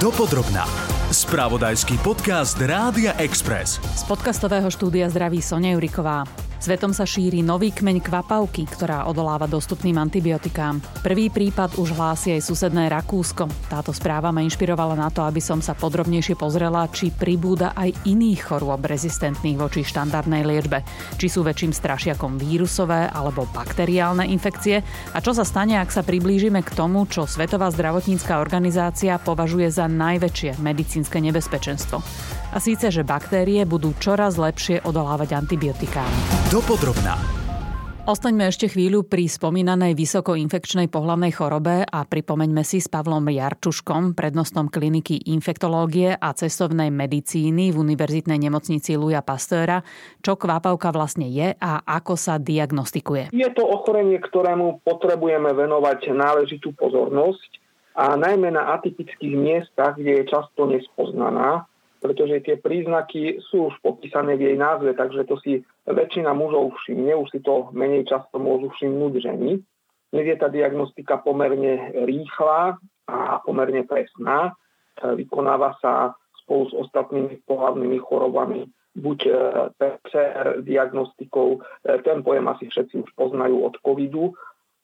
Dopodrobná. Spravodajský podcast Rádia Express. Z podcastového štúdia zdraví Sonia Juriková. Svetom sa šíri nový kmeň kvapavky, ktorá odoláva dostupným antibiotikám. Prvý prípad už hlási aj susedné Rakúsko. Táto správa ma inšpirovala na to, aby som sa podrobnejšie pozrela, či pribúda aj iných chorôb rezistentných voči štandardnej liečbe. Či sú väčším strašiakom vírusové alebo bakteriálne infekcie a čo sa stane, ak sa priblížime k tomu, čo Svetová zdravotnícká organizácia považuje za najväčšie medicínske nebezpečenstvo. A síce, že baktérie budú čoraz lepšie odolávať antibiotikám. Dopodrobná. Ostaňme ešte chvíľu pri spomínanej vysokoinfekčnej pohlavnej chorobe a pripomeňme si s Pavlom Jarčuškom, prednostom kliniky infektológie a cestovnej medicíny v Univerzitnej nemocnici Luja Pastöra, čo kvápavka vlastne je a ako sa diagnostikuje. Je to ochorenie, ktorému potrebujeme venovať náležitú pozornosť a najmä na atypických miestach, kde je často nespoznaná pretože tie príznaky sú už popísané v jej názve, takže to si väčšina mužov všimne, už si to menej často môžu všimnúť ženy. Dnes je tá diagnostika pomerne rýchla a pomerne presná. Vykonáva sa spolu s ostatnými pohľavnými chorobami buď e, PCR diagnostikou, e, ten pojem asi všetci už poznajú od covidu,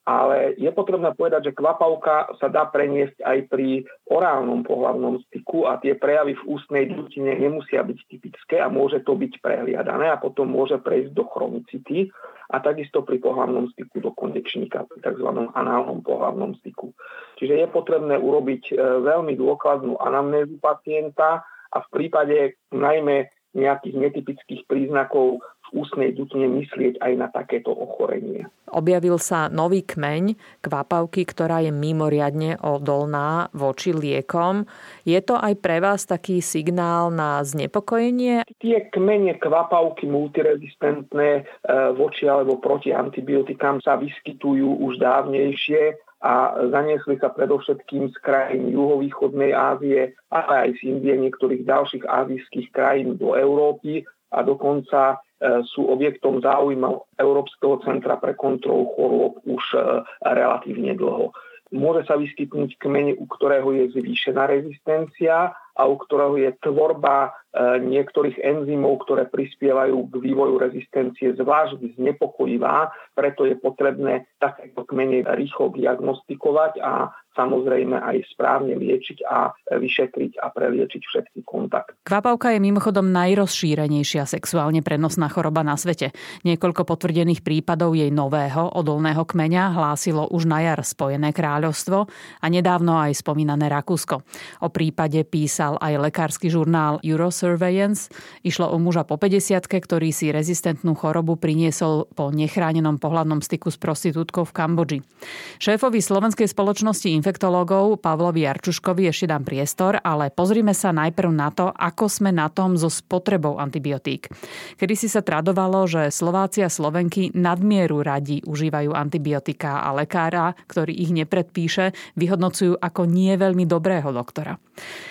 ale je potrebné povedať, že kvapavka sa dá preniesť aj pri orálnom pohľavnom styku a tie prejavy v ústnej dutine nemusia byť typické a môže to byť prehliadané a potom môže prejsť do chronicity a takisto pri pohľavnom styku do konečníka, pri tzv. análnom pohľavnom styku. Čiže je potrebné urobiť e, veľmi dôkladnú anamnézu pacienta a v prípade najmä nejakých netypických príznakov v ústnej dutine myslieť aj na takéto ochorenie. Objavil sa nový kmeň kvapavky, ktorá je mimoriadne odolná voči liekom. Je to aj pre vás taký signál na znepokojenie? Tie kmene kvapavky multirezistentné e, voči alebo proti antibiotikám sa vyskytujú už dávnejšie a zaniesli sa predovšetkým z krajín juhovýchodnej Ázie, ale aj z Indie, niektorých ďalších azijských krajín do Európy a dokonca sú objektom záujmov Európskeho centra pre kontrolu chorôb už e, relatívne dlho. Môže sa vyskytnúť kmene, u ktorého je zvýšená rezistencia a u ktorého je tvorba e, niektorých enzymov, ktoré prispievajú k vývoju rezistencie zvlášť znepokojivá, preto je potrebné takéto kmene rýchlo diagnostikovať a samozrejme aj správne liečiť a vyšetriť a preliečiť všetky kontakt. Kvapavka je mimochodom najrozšírenejšia sexuálne prenosná choroba na svete. Niekoľko potvrdených prípadov jej nového odolného kmeňa hlásilo už na jar Spojené kráľovstvo a nedávno aj spomínané Rakúsko. O prípade písal aj lekársky žurnál Eurosurveillance. Išlo o muža po 50 ktorý si rezistentnú chorobu priniesol po nechránenom pohľadnom styku s prostitútkou v Kambodži. Šéfovi slovenskej spoločnosti infektológov Pavlovi Jarčuškovi ešte dám priestor, ale pozrime sa najprv na to, ako sme na tom so spotrebou antibiotík. Kedy si sa tradovalo, že Slováci a Slovenky nadmieru radi užívajú antibiotika a lekára, ktorý ich nepredpíše, vyhodnocujú ako nie veľmi dobrého doktora.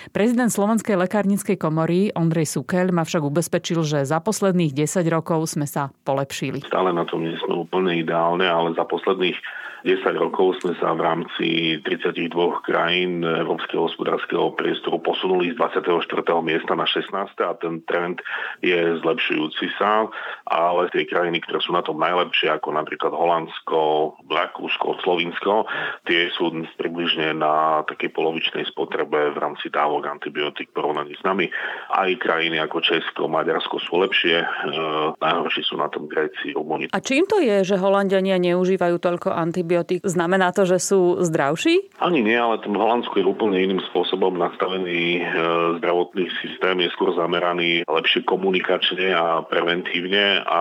Prezident Slovenskej lekárnickej komory Ondrej Sukeľ ma však ubezpečil, že za posledných 10 rokov sme sa polepšili. Stále na tom nie sme úplne ideálne, ale za posledných 10 rokov sme sa v rámci 32 krajín Európskeho hospodárskeho priestoru posunuli z 24. miesta na 16. a ten trend je zlepšujúci sa, ale tie krajiny, ktoré sú na tom najlepšie, ako napríklad Holandsko, Rakúsko, Slovinsko, tie sú približne na takej polovičnej spotrebe v rámci dávok antibiotík porovnaní s nami. Aj krajiny ako Česko, Maďarsko sú lepšie, e, najhorší sú na tom Gréci, Rumúni. A čím to je, že Holandiania neužívajú toľko antibiotík? Antibiotík, znamená to, že sú zdravší? Ani nie, ale v Holandsku je úplne iným spôsobom nastavený e, zdravotný systém, je skôr zameraný lepšie komunikačne a preventívne a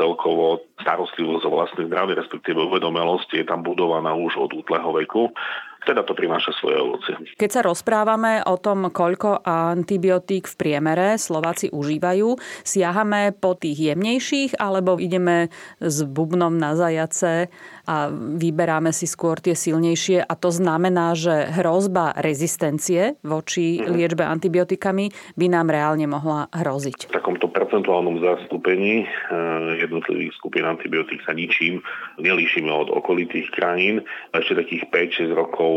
celkovo starostlivosť o vlastné zdravie, respektíve uvedomelosť je tam budovaná už od útleho veku teda to prináša svoje ovocie. Keď sa rozprávame o tom, koľko antibiotík v priemere Slováci užívajú, siahame po tých jemnejších alebo ideme s bubnom na zajace a vyberáme si skôr tie silnejšie a to znamená, že hrozba rezistencie voči mhm. liečbe antibiotikami by nám reálne mohla hroziť. V takomto percentuálnom zastúpení eh, jednotlivých skupín antibiotík sa ničím nelíšime od okolitých krajín. Ešte takých 5-6 rokov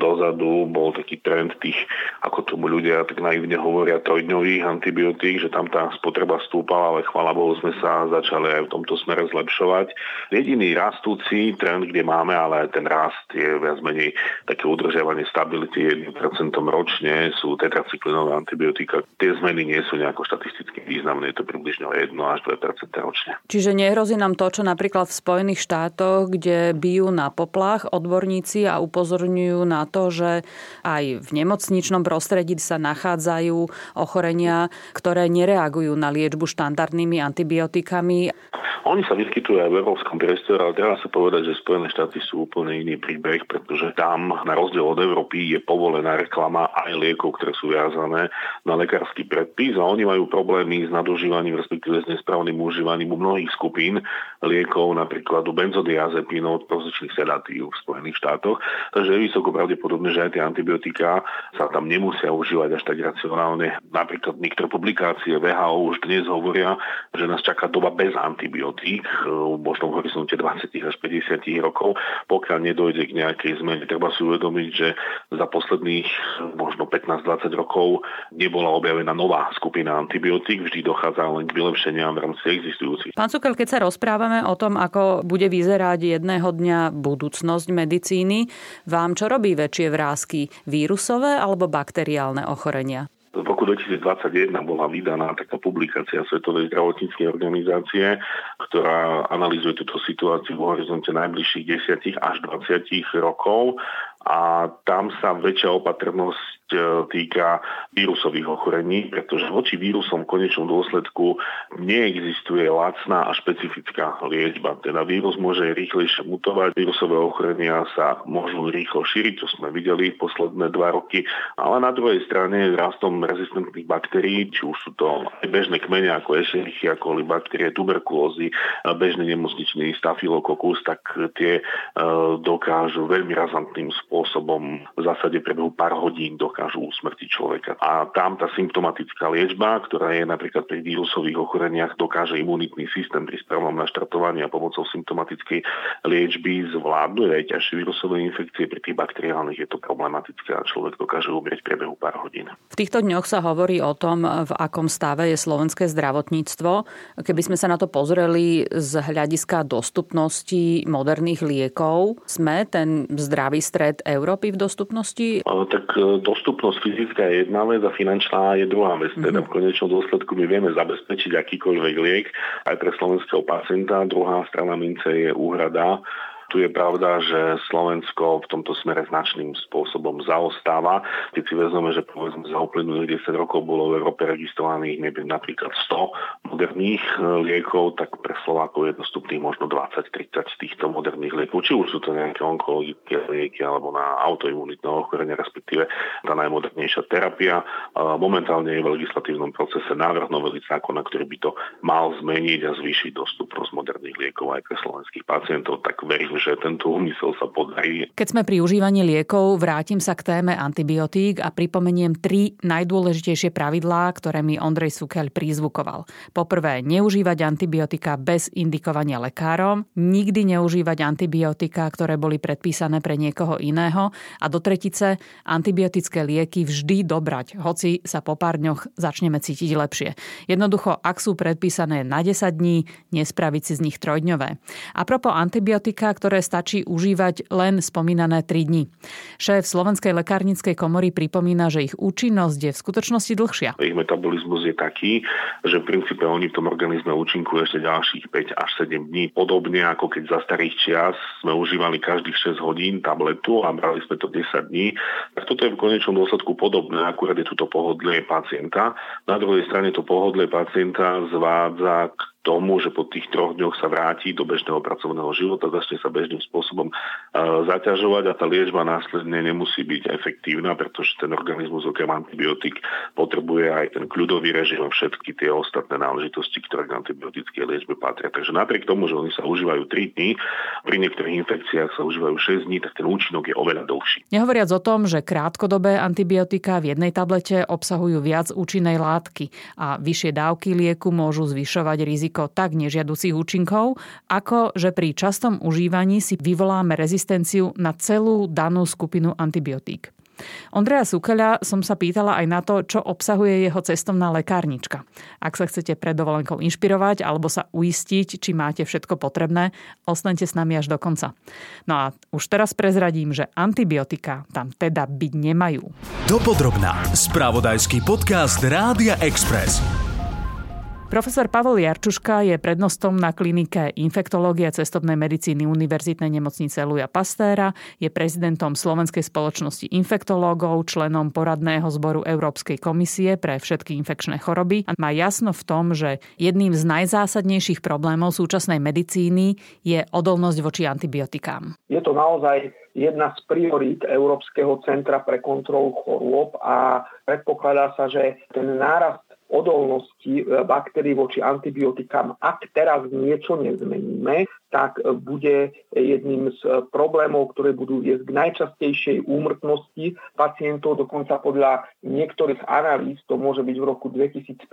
dozadu bol taký trend tých, ako tomu ľudia tak naivne hovoria, trojdňových antibiotík, že tam tá spotreba stúpala, ale chvála Bohu sme sa začali aj v tomto smere zlepšovať. Jediný rastúci trend, kde máme, ale ten rast je viac menej také udržiavanie stability 1% ročne, sú tetracyklinové antibiotika. Tie zmeny nie sú nejako štatisticky významné, je to približne 1 až 2% ročne. Čiže nehrozí nám to, čo napríklad v Spojených štátoch, kde bijú na poplach odborníci a upozorňujú na to, že aj v nemocničnom prostredí sa nachádzajú ochorenia, ktoré nereagujú na liečbu štandardnými antibiotikami. Oni sa vyskytujú aj v európskom priestore, ale treba sa povedať, že Spojené štáty sú úplne iný príbeh, pretože tam na rozdiel od Európy je povolená reklama aj liekov, ktoré sú viazané na lekársky predpis a oni majú problémy s nadužívaním, respektíve s nesprávnym užívaním u mnohých skupín liekov, napríklad u benzodiazepínov, prozičných sedatív v Spojených štátoch. Takže je vysoko pravdepodobné, že aj tie antibiotika sa tam nemusia užívať až tak racionálne. Napríklad niektoré publikácie VHO už dnes hovoria, že nás čaká doba bez antibiotík antibiotík, eh, v horizonte 20 až 50 rokov, pokiaľ nedojde k nejakej zmene. Treba si uvedomiť, že za posledných možno 15-20 rokov nebola objavená nová skupina antibiotík, vždy dochádza len k vylepšeniam v rámci existujúcich. Pán Cukel, keď sa rozprávame o tom, ako bude vyzerať jedného dňa budúcnosť medicíny, vám čo robí väčšie vrázky? Vírusové alebo bakteriálne ochorenia? V roku 2021 bola vydaná taká publikácia Svetovej zdravotníckej organizácie, ktorá analýzuje túto situáciu v horizonte najbližších 10 až 20 rokov a tam sa väčšia opatrnosť E, týka vírusových ochorení, pretože voči vírusom v konečnom dôsledku neexistuje lacná a špecifická liečba. Teda vírus môže rýchlejšie mutovať, vírusové ochorenia sa môžu rýchlo šíriť, čo sme videli posledné dva roky, ale na druhej strane rastom rezistentných baktérií, či už sú to aj bežné kmene ako Escherichia coli, baktérie tuberkulózy, bežný nemocničný stafilokokus, tak tie e, dokážu veľmi razantným spôsobom v zásade prebehu pár hodín do dokážu usmrtiť človeka. A tam tá symptomatická liečba, ktorá je napríklad pri vírusových ochoreniach, dokáže imunitný systém pri správnom naštartovaní a pomocou symptomatickej liečby zvládnuť aj ťažšie vírusové infekcie. Pri tých bakteriálnych je to problematické a človek dokáže umrieť v priebehu pár hodín. V týchto dňoch sa hovorí o tom, v akom stave je slovenské zdravotníctvo. Keby sme sa na to pozreli z hľadiska dostupnosti moderných liekov, sme ten zdravý stred Európy v dostupnosti? tak e, dostupnosť dostupnosť fyzická je jedna vec a finančná je druhá vec. Mm-hmm. Teda v konečnom dôsledku my vieme zabezpečiť akýkoľvek liek aj pre slovenského pacienta. Druhá strana mince je úhrada tu je pravda, že Slovensko v tomto smere značným spôsobom zaostáva. Keď si vezmeme, že povedzme za uplynulých 10 rokov bolo v Európe registrovaných neviem, napríklad 100 moderných e, liekov, tak pre Slovákov je dostupných možno 20-30 z týchto moderných liekov. Či už sú to nejaké onkologické lieky alebo na autoimunitné ochorenie, respektíve tá najmodernejšia terapia. Momentálne je v legislatívnom procese návrh novely zákona, ktorý by to mal zmeniť a zvýšiť dostupnosť moderných liekov aj pre slovenských pacientov. Tak verím, že tento úmysel sa podarí. Keď sme pri užívaní liekov, vrátim sa k téme antibiotík a pripomeniem tri najdôležitejšie pravidlá, ktoré mi Ondrej Sukeľ prízvukoval. Poprvé, neužívať antibiotika bez indikovania lekárom, nikdy neužívať antibiotika, ktoré boli predpísané pre niekoho iného a do tretice, antibiotické lieky vždy dobrať, hoci sa po pár dňoch začneme cítiť lepšie. Jednoducho, ak sú predpísané na 10 dní, nespraviť si z nich trojdňové. A propos antibiotika, ktoré stačí užívať len spomínané 3 dni. Šéf Slovenskej lekárnickej komory pripomína, že ich účinnosť je v skutočnosti dlhšia. Ich metabolizmus je taký, že v princípe oni v tom organizme účinkujú ešte ďalších 5 až 7 dní. Podobne ako keď za starých čias sme užívali každých 6 hodín tabletu a brali sme to 10 dní, tak toto je v konečnom dôsledku podobné, akurát je tuto pohodlie pacienta. Na druhej strane to pohodlie pacienta zvádza k tomu, že po tých troch dňoch sa vráti do bežného pracovného života, začne sa bežným spôsobom zaťažovať a tá liečba následne nemusí byť efektívna, pretože ten organizmus okrem antibiotík potrebuje aj ten kľudový režim a všetky tie ostatné náležitosti, ktoré k antibiotickej liečbe patria. Takže napriek tomu, že oni sa užívajú 3 dní, pri niektorých infekciách sa užívajú 6 dní, tak ten účinok je oveľa dlhší. Nehovoriac o tom, že krátkodobé antibiotika v jednej tablete obsahujú viac účinnej látky a vyššie dávky lieku môžu zvyšovať riziko tak nežiaducich účinkov, ako že pri častom užívaní si vyvoláme rezistenciu na celú danú skupinu antibiotík. Ondreja Sukeľa som sa pýtala aj na to, čo obsahuje jeho cestovná lekárnička. Ak sa chcete pred dovolenkou inšpirovať alebo sa uistiť, či máte všetko potrebné, ostaňte s nami až do konca. No a už teraz prezradím, že antibiotika tam teda byť nemajú. Dopodrobná. Spravodajský podcast Rádia Express. Profesor Pavel Jarčuška je prednostom na klinike infektológie cestovnej medicíny Univerzitnej nemocnice Luja Pastéra, je prezidentom Slovenskej spoločnosti infektológov, členom poradného zboru Európskej komisie pre všetky infekčné choroby a má jasno v tom, že jedným z najzásadnejších problémov súčasnej medicíny je odolnosť voči antibiotikám. Je to naozaj jedna z priorít Európskeho centra pre kontrolu chorôb a predpokladá sa, že ten nárast odolnosti e, baktérií voči antibiotikám, ak teraz niečo nezmeníme, tak bude jedným z problémov, ktoré budú viesť k najčastejšej úmrtnosti pacientov, dokonca podľa niektorých analýz to môže byť v roku 2050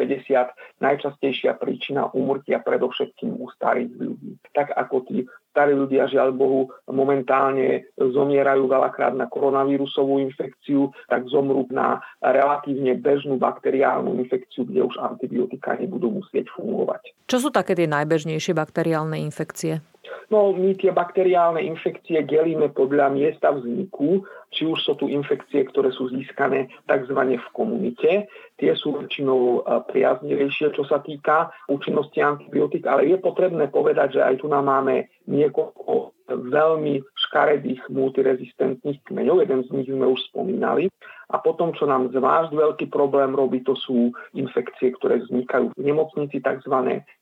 najčastejšia príčina úmrtia predovšetkým u starých ľudí. Tak ako tí starí ľudia, žiaľ Bohu, momentálne zomierajú veľakrát na koronavírusovú infekciu, tak zomrú na relatívne bežnú bakteriálnu infekciu, kde už antibiotika nebudú musieť fungovať. Čo sú také tie najbežnejšie bakteriálne infekcie? No, my tie bakteriálne infekcie delíme podľa miesta vzniku, či už sú tu infekcie, ktoré sú získané tzv. v komunite. Tie sú väčšinou e, priaznivejšie, čo sa týka účinnosti antibiotík, ale je potrebné povedať, že aj tu nám máme niekoľko veľmi škaredých multirezistentných kmeňov. Jeden z nich sme už spomínali. A potom, čo nám zvlášť veľký problém robí, to sú infekcie, ktoré vznikajú v nemocnici, tzv.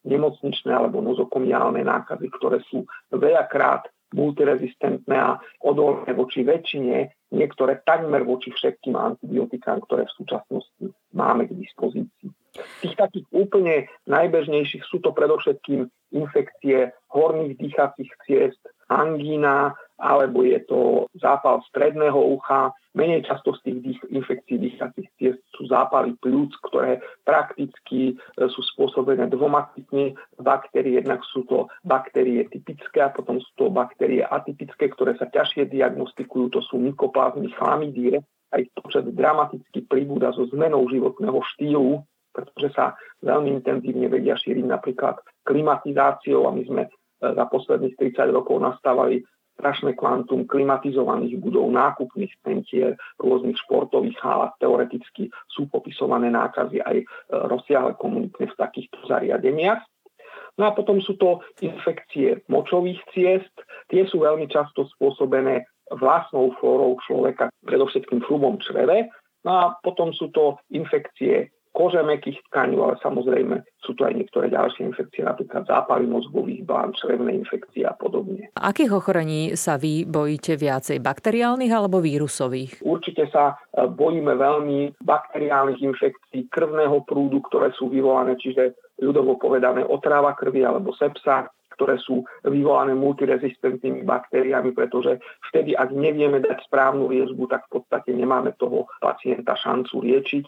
nemocničné alebo nozokomiálne nákazy, ktoré sú veľakrát multirezistentné a odolné voči väčšine, niektoré takmer voči všetkým antibiotikám, ktoré v súčasnosti máme k dispozícii. Tých takých úplne najbežnejších sú to predovšetkým infekcie horných dýchacích ciest, angína, alebo je to zápal stredného ucha. Menej často z tých infekcií dýchacích ciest sú zápaly pľúc, ktoré prakticky e, sú spôsobené dvoma typmi baktérie. Jednak sú to baktérie typické a potom sú to baktérie atypické, ktoré sa ťažšie diagnostikujú. To sú mykoplazmy chlamydie. Aj počet dramaticky pribúda so zmenou životného štýlu, pretože sa veľmi intenzívne vedia šíriť napríklad klimatizáciou a my sme za posledných 30 rokov nastávali strašné kvantum klimatizovaných budov, nákupných centier, rôznych športových hál. Teoreticky sú popisované nákazy aj e, rozsiahle komunitné v takýchto zariadeniach. No a potom sú to infekcie močových ciest. Tie sú veľmi často spôsobené vlastnou flórou človeka, predovšetkým flumom čreve. No a potom sú to infekcie kože mekých tkaní, ale samozrejme sú tu aj niektoré ďalšie infekcie, napríklad zápaly mozgových blán, črevné infekcie a podobne. Akých ochorení sa vy bojíte viacej, bakteriálnych alebo vírusových? Určite sa e, bojíme veľmi bakteriálnych infekcií krvného prúdu, ktoré sú vyvolané, čiže ľudovo povedané otráva krvi alebo sepsa, ktoré sú vyvolané multirezistentnými baktériami, pretože vtedy, ak nevieme dať správnu liečbu, tak v podstate nemáme toho pacienta šancu liečiť.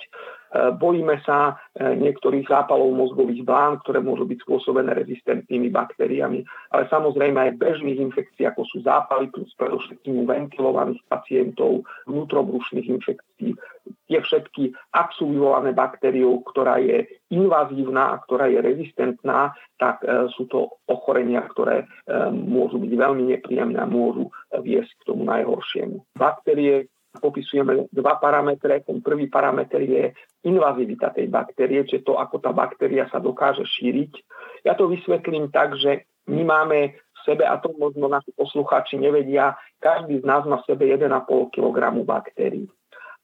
E, bojíme sa e, niektorých zápalov mozgových blán, ktoré môžu byť spôsobené rezistentnými baktériami, ale samozrejme aj bežných infekcií, ako sú zápaly, plus predovšetkým ventilovaných pacientov, vnútrobrušných infekcií, tie všetky, vyvolané baktériou, ktorá je invazívna a ktorá je rezistentná, tak e, sú to ochorenia, ktoré môžu byť veľmi nepríjemné a môžu viesť k tomu najhoršiemu. Baktérie popisujeme dva parametre. Ten prvý parameter je invazivita tej baktérie, čiže to, ako tá baktéria sa dokáže šíriť. Ja to vysvetlím tak, že my máme v sebe, a to možno naši poslucháči nevedia, každý z nás má v sebe 1,5 kg baktérií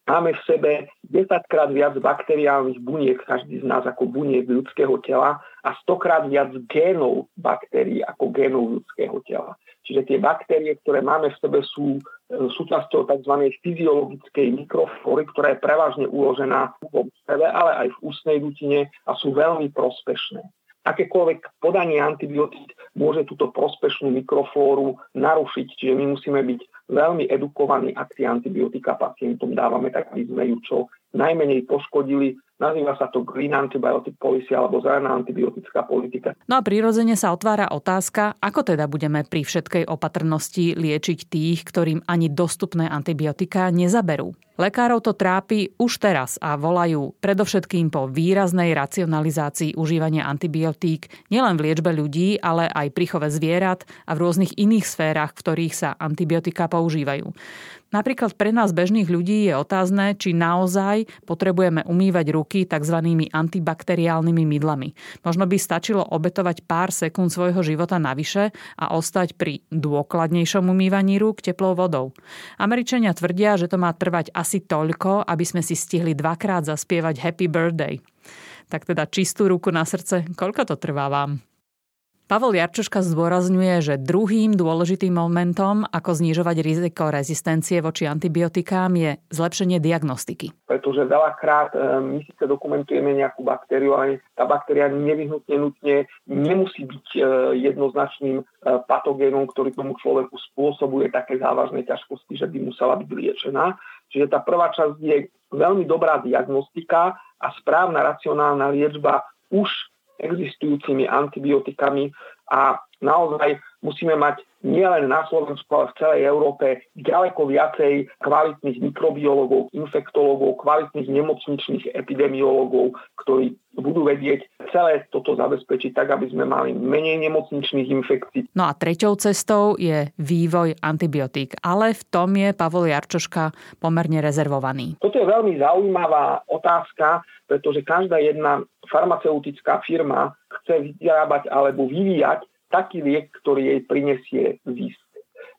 máme v sebe 10 krát viac bakteriálnych buniek, každý z nás ako buniek ľudského tela a 100 krát viac génov baktérií ako génov ľudského tela. Čiže tie baktérie, ktoré máme v sebe, sú e, súčasťou tzv. fyziologickej mikroflóry, ktorá je prevažne uložená v sebe, ale aj v ústnej dutine a sú veľmi prospešné. Akékoľvek podanie antibiotík môže túto prospešnú mikroflóru narušiť, čiže my musíme byť veľmi edukovaní, ak tie antibiotika pacientom dávame, tak aby sme ju čo najmenej poškodili Nazýva sa to Green Antibiotic Policy alebo zelená antibiotická politika. No a prirodzene sa otvára otázka, ako teda budeme pri všetkej opatrnosti liečiť tých, ktorým ani dostupné antibiotika nezaberú. Lekárov to trápi už teraz a volajú predovšetkým po výraznej racionalizácii užívania antibiotík nielen v liečbe ľudí, ale aj pri chove zvierat a v rôznych iných sférach, v ktorých sa antibiotika používajú. Napríklad pre nás bežných ľudí je otázne, či naozaj potrebujeme umývať ruky tzv. antibakteriálnymi mydlami. Možno by stačilo obetovať pár sekúnd svojho života navyše a ostať pri dôkladnejšom umývaní rúk teplou vodou. Američania tvrdia, že to má trvať asi toľko, aby sme si stihli dvakrát zaspievať Happy Birthday. Tak teda čistú ruku na srdce, koľko to trvá vám? Pavol Jarčoška zdôrazňuje, že druhým dôležitým momentom, ako znižovať riziko rezistencie voči antibiotikám, je zlepšenie diagnostiky. Pretože veľakrát e, my síce dokumentujeme nejakú baktériu, ale tá baktéria nevyhnutne nutne nemusí byť e, jednoznačným e, patogénom, ktorý tomu človeku spôsobuje také závažné ťažkosti, že by musela byť liečená. Čiže tá prvá časť je veľmi dobrá diagnostika a správna racionálna liečba už existujúcimi antibiotikami a naozaj musíme mať nielen na Slovensku, ale v celej Európe ďaleko viacej kvalitných mikrobiológov, infektológov, kvalitných nemocničných epidemiológov, ktorí budú vedieť celé toto zabezpečiť tak, aby sme mali menej nemocničných infekcií. No a treťou cestou je vývoj antibiotík, ale v tom je Pavol Jarčoška pomerne rezervovaný. Toto je veľmi zaujímavá otázka, pretože každá jedna farmaceutická firma chce vyrábať alebo vyvíjať taký liek, ktorý jej prinesie zisk.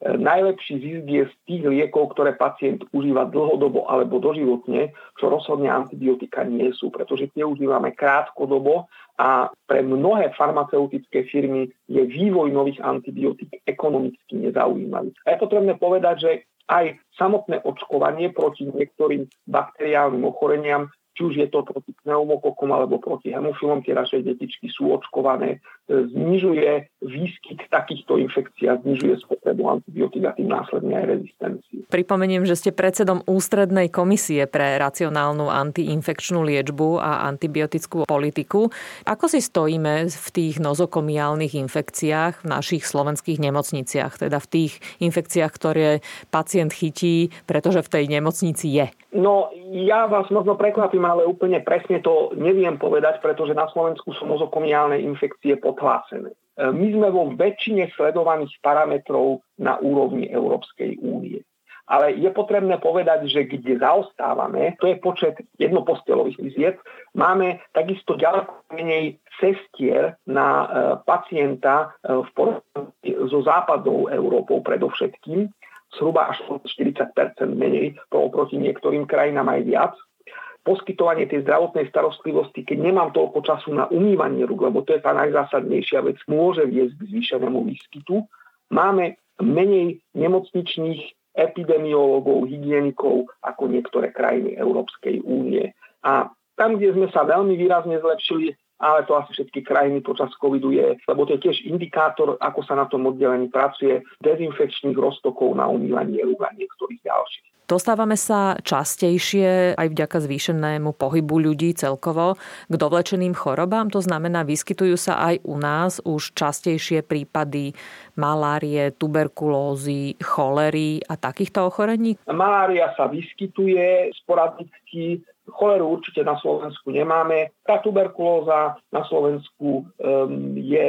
E, najlepší zisk je z tých liekov, ktoré pacient užíva dlhodobo alebo doživotne, čo rozhodne antibiotika nie sú, pretože tie užívame krátkodobo a pre mnohé farmaceutické firmy je vývoj nových antibiotík ekonomicky nezaujímavý. A je potrebné povedať, že aj samotné očkovanie proti niektorým bakteriálnym ochoreniam či už je to proti pneumokokom alebo proti hemofilom, tie naše detičky sú očkované, e, znižuje výskyt takýchto infekcií a znižuje spotrebu antibiotík a tým následne aj rezistenciu. Pripomeniem, že ste predsedom Ústrednej komisie pre racionálnu antiinfekčnú liečbu a antibiotickú politiku. Ako si stojíme v tých nozokomiálnych infekciách v našich slovenských nemocniciach, teda v tých infekciách, ktoré pacient chytí, pretože v tej nemocnici je? No, ja vás možno prekvapím, ale úplne presne to neviem povedať, pretože na Slovensku sú nozokomiálne infekcie podhlásené. E, my sme vo väčšine sledovaných parametrov na úrovni Európskej únie. Ale je potrebné povedať, že kde zaostávame, to je počet jednopostelových viziet. Máme takisto ďaleko menej cestier na e, pacienta e, v porovnaní so západnou Európou predovšetkým zhruba až 40% menej, oproti niektorým krajinám aj viac. Poskytovanie tej zdravotnej starostlivosti, keď nemám toľko času na umývanie rúk, lebo to je tá najzásadnejšia vec, môže viesť k zvýšenému výskytu. Máme menej nemocničných epidemiológov, hygienikov ako niektoré krajiny Európskej únie. A tam, kde sme sa veľmi výrazne zlepšili, ale to asi všetky krajiny počas covidu je, lebo to je tiež indikátor, ako sa na tom oddelení pracuje, dezinfekčných roztokov na umývanie rúk a niektorých ďalších. Dostávame sa častejšie aj vďaka zvýšenému pohybu ľudí celkovo k dovlečeným chorobám. To znamená, vyskytujú sa aj u nás už častejšie prípady malárie, tuberkulózy, cholery a takýchto ochorení? Malária sa vyskytuje sporadicky, choleru určite na Slovensku nemáme. Tá tuberkulóza na Slovensku je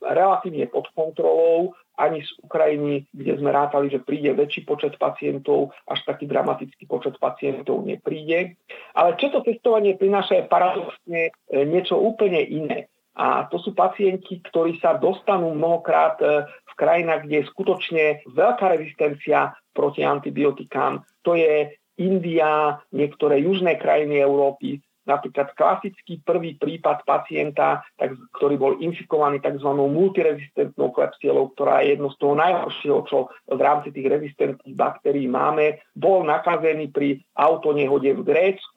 relatívne pod kontrolou ani z Ukrajiny, kde sme rátali, že príde väčší počet pacientov, až taký dramatický počet pacientov nepríde. Ale čo to testovanie prináša je paradoxne e, niečo úplne iné. A to sú pacienti, ktorí sa dostanú mnohokrát e, v krajinách, kde je skutočne veľká rezistencia proti antibiotikám. To je India, niektoré južné krajiny Európy. Napríklad klasický prvý prípad pacienta, tak, ktorý bol infikovaný tzv. multirezistentnou klepsielou, ktorá je jedno z toho najhoršieho, čo v rámci tých rezistentných baktérií máme, bol nakazený pri autonehode v Grécku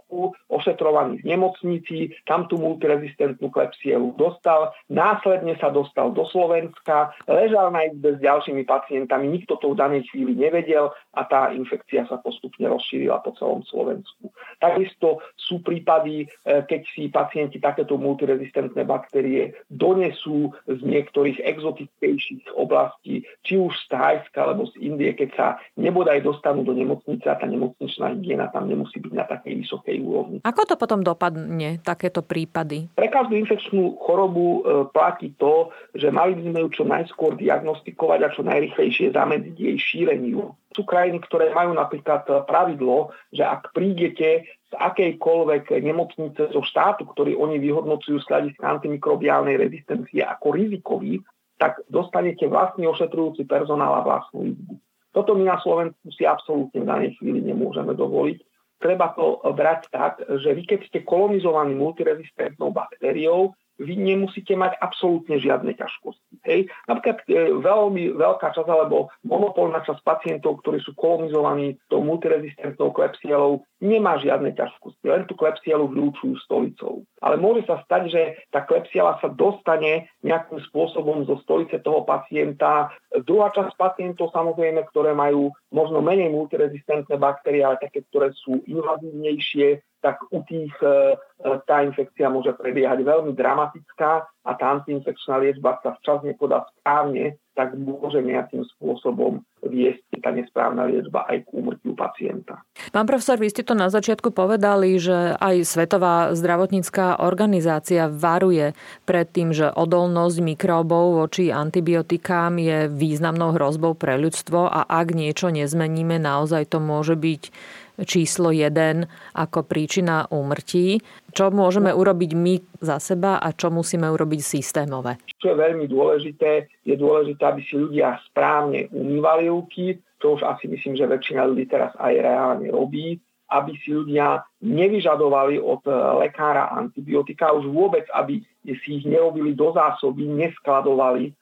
ošetrovaný v nemocnici, tam tú multirezistentnú klepsielu dostal, následne sa dostal do Slovenska, ležal na izbe s ďalšími pacientami, nikto to v danej chvíli nevedel a tá infekcia sa postupne rozšírila po celom Slovensku. Takisto sú prípady, e, keď si pacienti takéto multirezistentné baktérie donesú z niektorých exotickejších oblastí, či už z Thajska alebo z Indie, keď sa nebodaj dostanú do nemocnice a tá nemocničná hygiena tam nemusí byť na takej vysokej úrovni. Ako to potom dopadne, takéto prípady? Pre každú infekčnú chorobu e, platí to, že mali by sme ju čo najskôr diagnostikovať a čo najrychlejšie zamedziť jej šíreniu. Sú krajiny, ktoré majú napríklad e, pravidlo, že ak prídete z akejkoľvek nemocnice zo štátu, ktorý oni vyhodnocujú z hľadiska antimikrobiálnej rezistencie ako rizikový, tak dostanete vlastný ošetrujúci personál a vlastnú izbu. Toto my na Slovensku si absolútne v danej chvíli nemôžeme dovoliť treba to brať tak, že vy keď ste kolonizovaní multirezistentnou baktériou, vy nemusíte mať absolútne žiadne ťažkosti. Hej. Napríklad e, veľmi veľká časť alebo monopolná časť pacientov, ktorí sú kolonizovaní tou multirezistentnou klepsielou, nemá žiadne ťažkosti, len tú klepsielu vľúčujú stolicou. Ale môže sa stať, že tá klepsiela sa dostane nejakým spôsobom zo stolice toho pacienta. Druhá časť pacientov samozrejme, ktoré majú možno menej multirezistentné baktérie, ale také, ktoré sú invazívnejšie, tak u tých e, e, tá infekcia môže prebiehať veľmi dramatická a tá antiinfekčná liečba sa včas nepodá správne, tak môže nejakým spôsobom viesť tá nesprávna liečba aj k úmrtiu pacienta. Pán profesor, vy ste to na začiatku povedali, že aj Svetová zdravotnícká organizácia varuje pred tým, že odolnosť mikróbov voči antibiotikám je významnou hrozbou pre ľudstvo a ak niečo nezmeníme, naozaj to môže byť číslo 1 ako príčina úmrtí. Čo môžeme urobiť my za seba a čo musíme urobiť systémové? Čo je veľmi dôležité, je dôležité, aby si ľudia správne umývali ruky, čo už asi myslím, že väčšina ľudí teraz aj reálne robí, aby si ľudia nevyžadovali od e, lekára antibiotika, už vôbec, aby si ich nerobili do zásoby, neskladovali,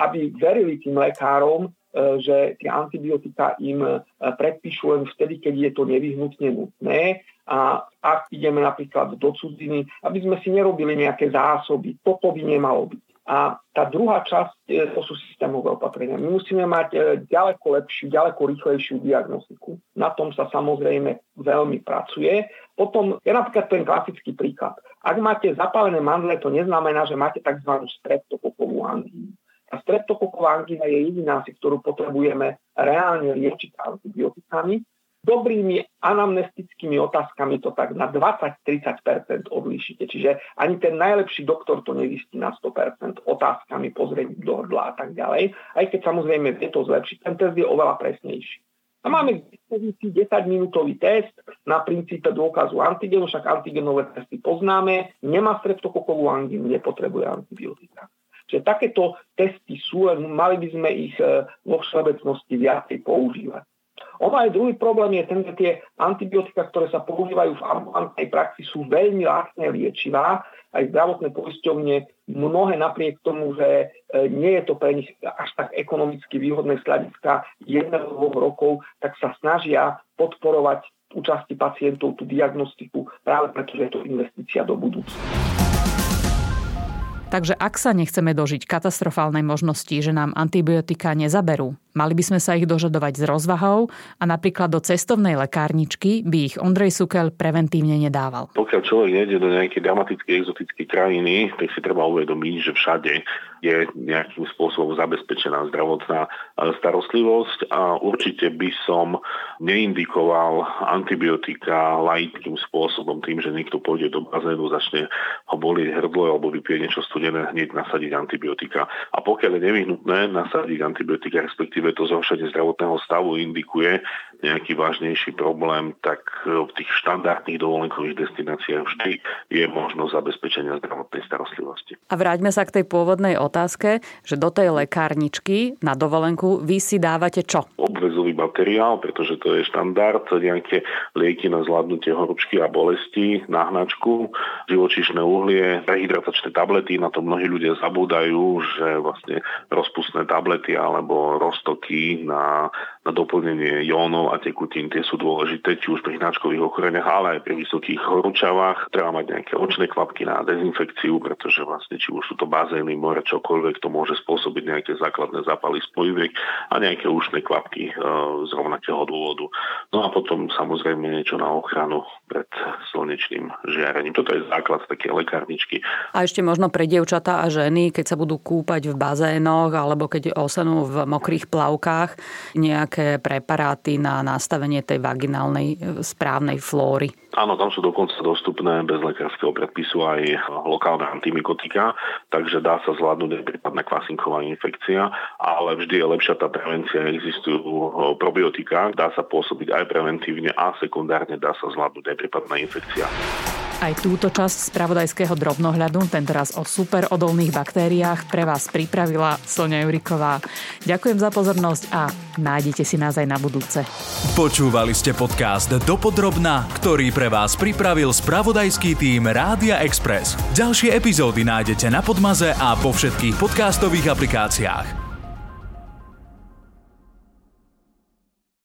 aby verili tým lekárom, že tie antibiotika im e, predpíšu len vtedy, keď je to nevyhnutne nutné. A ak ideme napríklad do cudziny, aby sme si nerobili nejaké zásoby, toto by nemalo byť. A tá druhá časť, e, to sú systémové opatrenia. My musíme mať ďaleko lepšiu, ďaleko rýchlejšiu diagnostiku. Na tom sa samozrejme veľmi pracuje. Potom je napríklad ten klasický príklad. Ak máte zapálené mandle, to neznamená, že máte tzv. streptokokovú angínu. A streptokoková angína je jediná, si ktorú potrebujeme reálne liečiť antibiotikami. Dobrými anamnestickými otázkami to tak na 20-30% odlíšite. Čiže ani ten najlepší doktor to nevystí na 100% otázkami, pozrieť do hrdla a tak ďalej. Aj keď samozrejme vie to zlepšiť, ten test je oveľa presnejší. A máme k dispozícii 10-minútový test na princípe dôkazu antigenu, však antigenové testy poznáme, nemá streptokokovú angínu, nepotrebuje antibiotika. Čiže takéto testy sú, len mali by sme ich e, vo všeobecnosti viacej používať. Ono aj druhý problém je ten, že tie antibiotika, ktoré sa používajú v ambulantnej praxi, sú veľmi lacné liečivá. Aj zdravotné poisťovne mnohé napriek tomu, že e, nie je to pre nich až tak ekonomicky výhodné z hľadiska jedného, dvoch rokov, tak sa snažia podporovať účasti pacientov tú diagnostiku práve preto, že je to investícia do budúcnosti. Takže ak sa nechceme dožiť katastrofálnej možnosti, že nám antibiotika nezaberú, mali by sme sa ich dožadovať s rozvahou a napríklad do cestovnej lekárničky by ich Ondrej Sukel preventívne nedával. Pokiaľ človek nejde do nejakej dramatickej exotickej krajiny, tak si treba uvedomiť, že všade je nejakým spôsobom zabezpečená zdravotná starostlivosť a určite by som neindikoval antibiotika laickým spôsobom tým, že niekto pôjde do bazénu, začne ho bolieť hrdlo alebo vypije niečo studené, hneď nasadiť antibiotika. A pokiaľ je nevyhnutné nasadiť antibiotika, respektíve respektíve to zhoršenie zdravotného stavu indikuje nejaký vážnejší problém, tak v tých štandardných dovolenkových destináciách vždy je možnosť zabezpečenia zdravotnej starostlivosti. A vráťme sa k tej pôvodnej otázke, že do tej lekárničky na dovolenku vy si dávate čo? Obvezový materiál, pretože to je štandard, nejaké lieky na zvládnutie horúčky a bolesti, nahnačku, živočíšne uhlie, rehydratačné tablety, na to mnohí ľudia zabúdajú, že vlastne rozpustné tablety alebo roztoky na, na doplnenie jónov a tekutín, tie sú dôležité, či už pri hnačkových ochoreniach, ale aj pri vysokých horúčavách. Treba mať nejaké očné kvapky na dezinfekciu, pretože vlastne či už sú to bazény, more, čokoľvek, to môže spôsobiť nejaké základné zápaly spojiviek a nejaké ušné kvapky e, z rovnakého dôvodu. No a potom samozrejme niečo na ochranu pred slnečným žiarením. Toto je základ také lekárničky. A ešte možno pre dievčatá a ženy, keď sa budú kúpať v bazénoch alebo keď osanú v mokrých plavkách, nejaké preparáty na nastavenie tej vaginálnej e, správnej flóry. Áno, tam sú dokonca dostupné bez lekárskeho predpisu aj lokálne antimikotika, takže dá sa zvládnuť prípadná kvasinková infekcia, ale vždy je lepšia tá prevencia. Existujú probiotika, dá sa pôsobiť aj preventívne a sekundárne dá sa zvládnuť aj prípadná infekcia. Aj túto časť spravodajského drobnohľadu, tentoraz o super odolných baktériách, pre vás pripravila Sonia Juriková. Ďakujem za pozornosť a nájdete si nás aj na budúce. Počúvali ste podcast Dopodrobna, ktorý pre vás pripravil spravodajský tým Rádia Express. Ďalšie epizódy nájdete na Podmaze a po všetkých podcastových aplikáciách.